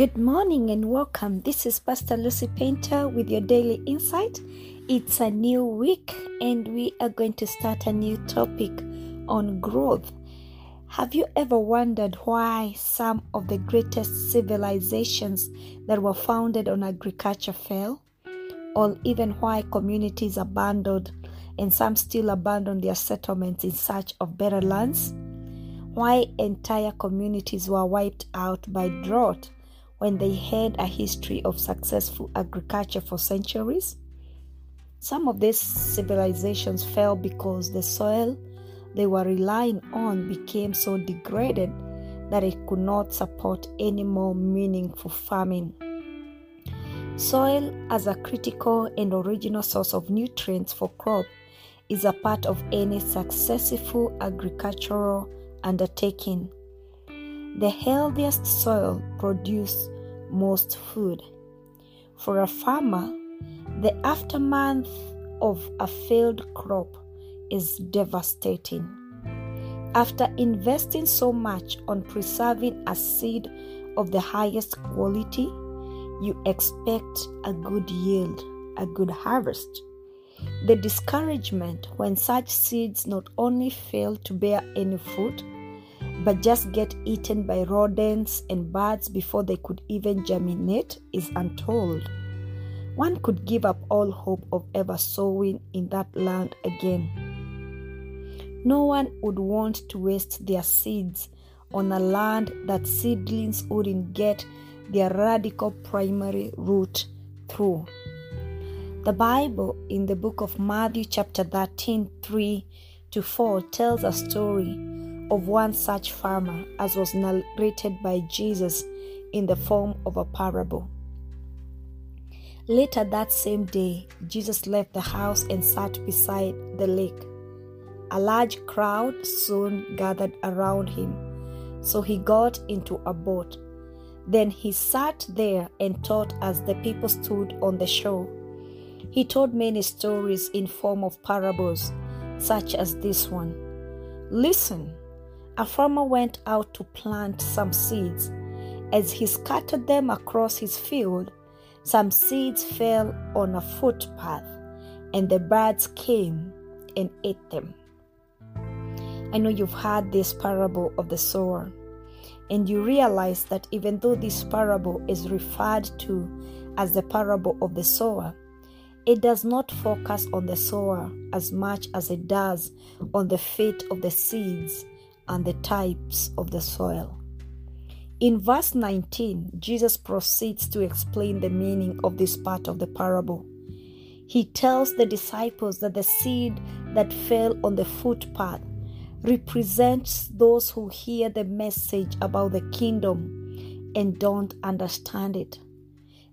Good morning and welcome. This is Pastor Lucy Painter with your daily insight. It's a new week and we are going to start a new topic on growth. Have you ever wondered why some of the greatest civilizations that were founded on agriculture fell? Or even why communities abandoned and some still abandon their settlements in search of better lands? Why entire communities were wiped out by drought when they had a history of successful agriculture for centuries? Some of these civilizations fell because the soil they were relying on became so degraded that it could not support any more meaningful farming. Soil, as a critical and original source of nutrients for crop, is a part of any successful agricultural undertaking. The healthiest soil produces most food. For a farmer, the aftermath of a failed crop is devastating. After investing so much on preserving a seed of the highest quality, you expect a good yield, a good harvest. The discouragement when such seeds not only fail to bear any fruit, but just get eaten by rodents and birds before they could even germinate is untold. One could give up all hope of ever sowing in that land again. No one would want to waste their seeds on a land that seedlings wouldn't get their radicle primary root through. The Bible in the book of Matthew, chapter 13, 3 to 4, tells a story of one such farmer, as was narrated by Jesus in the form of a parable. Later that same day, Jesus left the house and sat beside the lake. A large crowd soon gathered around him, so he got into a boat. Then he sat there and taught as the people stood on the shore. He told many stories in form of parables, such as this one. Listen, a farmer went out to plant some seeds. As he scattered them across his field, some seeds fell on a footpath, and the birds came and ate them. I know you've heard this parable of the sower, and you realize that even though this parable is referred to as the parable of the sower, it does not focus on the sower as much as it does on the fate of the seeds and the types of the soil. In verse 19, Jesus proceeds to explain the meaning of this part of the parable. He tells the disciples that the seed that fell on the footpath represents those who hear the message about the kingdom and don't understand it.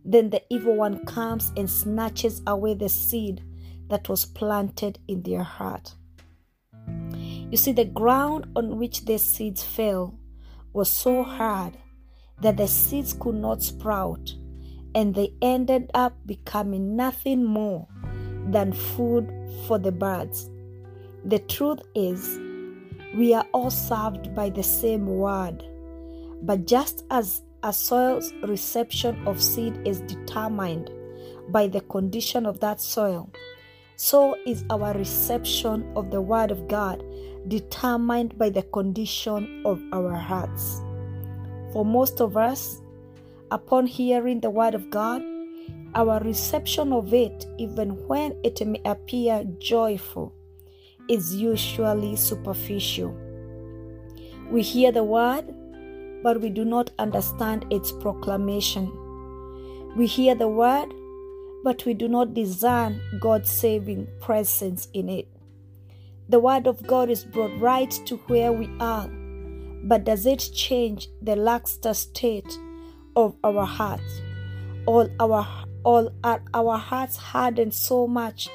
Then the evil one comes and snatches away the seed that was planted in their heart. You see, the ground on which the seeds fell was so hard that the seeds could not sprout, and they ended up becoming nothing more than food for the birds. The truth is, we are all served by the same word, but just as a soil's reception of seed is determined by the condition of that soil, so is our reception of the Word of God determined by the condition of our hearts. For most of us, upon hearing the Word of God, our reception of it, even when it may appear joyful, is usually superficial. We hear the Word, but we do not understand its proclamation. We hear the Word, but we do not discern God's saving presence in it. The Word of God is brought right to where we are, but does it change the lackluster state of our hearts? All our all our hearts hardened so much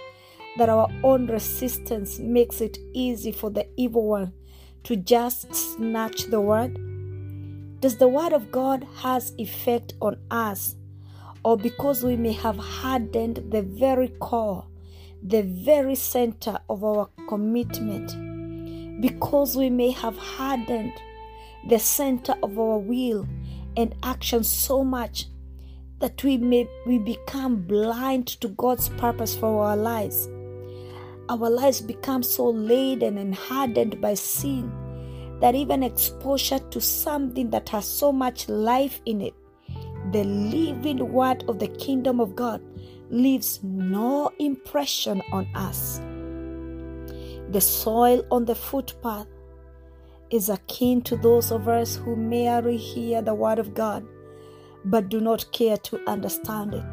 that our own resistance makes it easy for the evil one to just snatch the word? Does the word of God has effect on us or because we may have hardened the very core, the very center of our commitment, because we may have hardened the center of our will and actions so much that we may we become blind to God's purpose for our lives. Our lives become so laden and hardened by sin that even exposure to something that has so much life in it, the living word of the kingdom of God, leaves no impression on us. The soil on the footpath is akin to those of us who merely hear the word of God but do not care to understand it.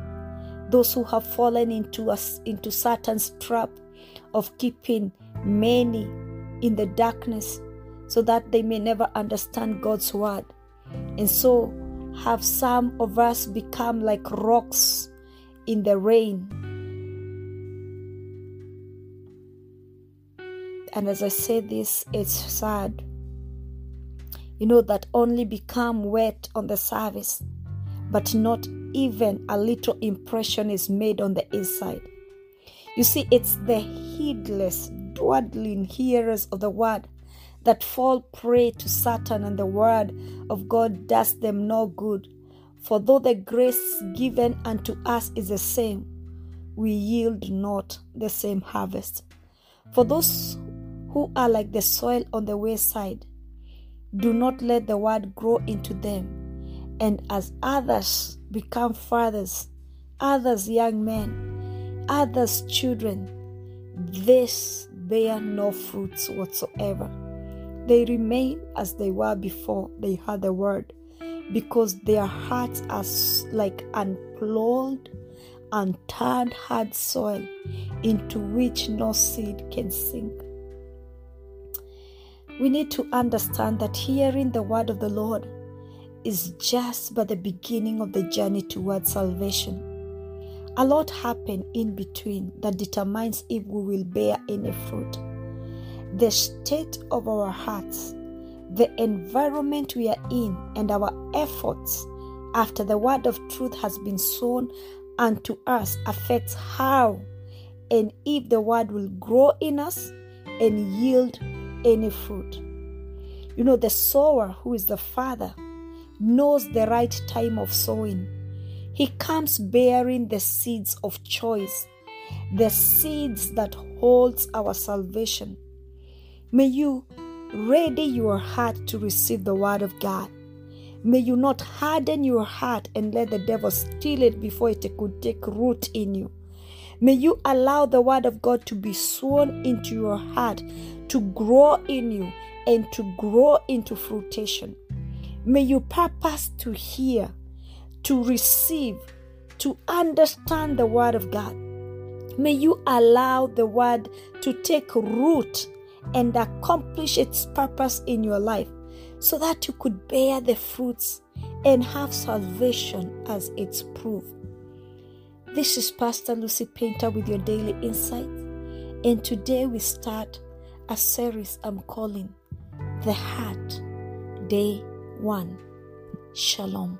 Those who have fallen into us into Satan's trap of keeping many in the darkness so that they may never understand God's word. And so have some of us become like rocks in the rain. And as I say this, it's sad. You know, that only become wet on the surface, but not even a little impression is made on the inside. You see, it's the heedless, dawdling hearers of the word that fall prey to Satan, and the word of God does them no good. For though the grace given unto us is the same, we yield not the same harvest. For those who are like the soil on the wayside, do not let the word grow into them. And as others become fathers, others young men, others children, this bear no fruits whatsoever. They remain as they were before they heard the word, because their hearts are like unplowed, unturned hard soil into which no seed can sink. We need to understand that hearing the word of the Lord is just but the beginning of the journey towards salvation. A lot happen in between that determines if we will bear any fruit. The state of our hearts, the environment we are in, and our efforts after the word of truth has been sown unto us affects how and if the word will grow in us and yield any fruit. You know, the sower, who is the Father, knows the right time of sowing. He comes bearing the seeds of choice, the seeds that holds our salvation. May you ready your heart to receive the word of God. May you not harden your heart and let the devil steal it before it could take root in you. May you allow the word of God to be sown into your heart, to grow in you, and to grow into fruition. May you purpose to hear, to receive, to understand the word of God. May you allow the word to take root and accomplish its purpose in your life so that you could bear the fruits and have salvation as its proof. This is Pastor Lucy Painter with your daily insight, and today we start a series I'm calling The Heart, Day 1. Shalom.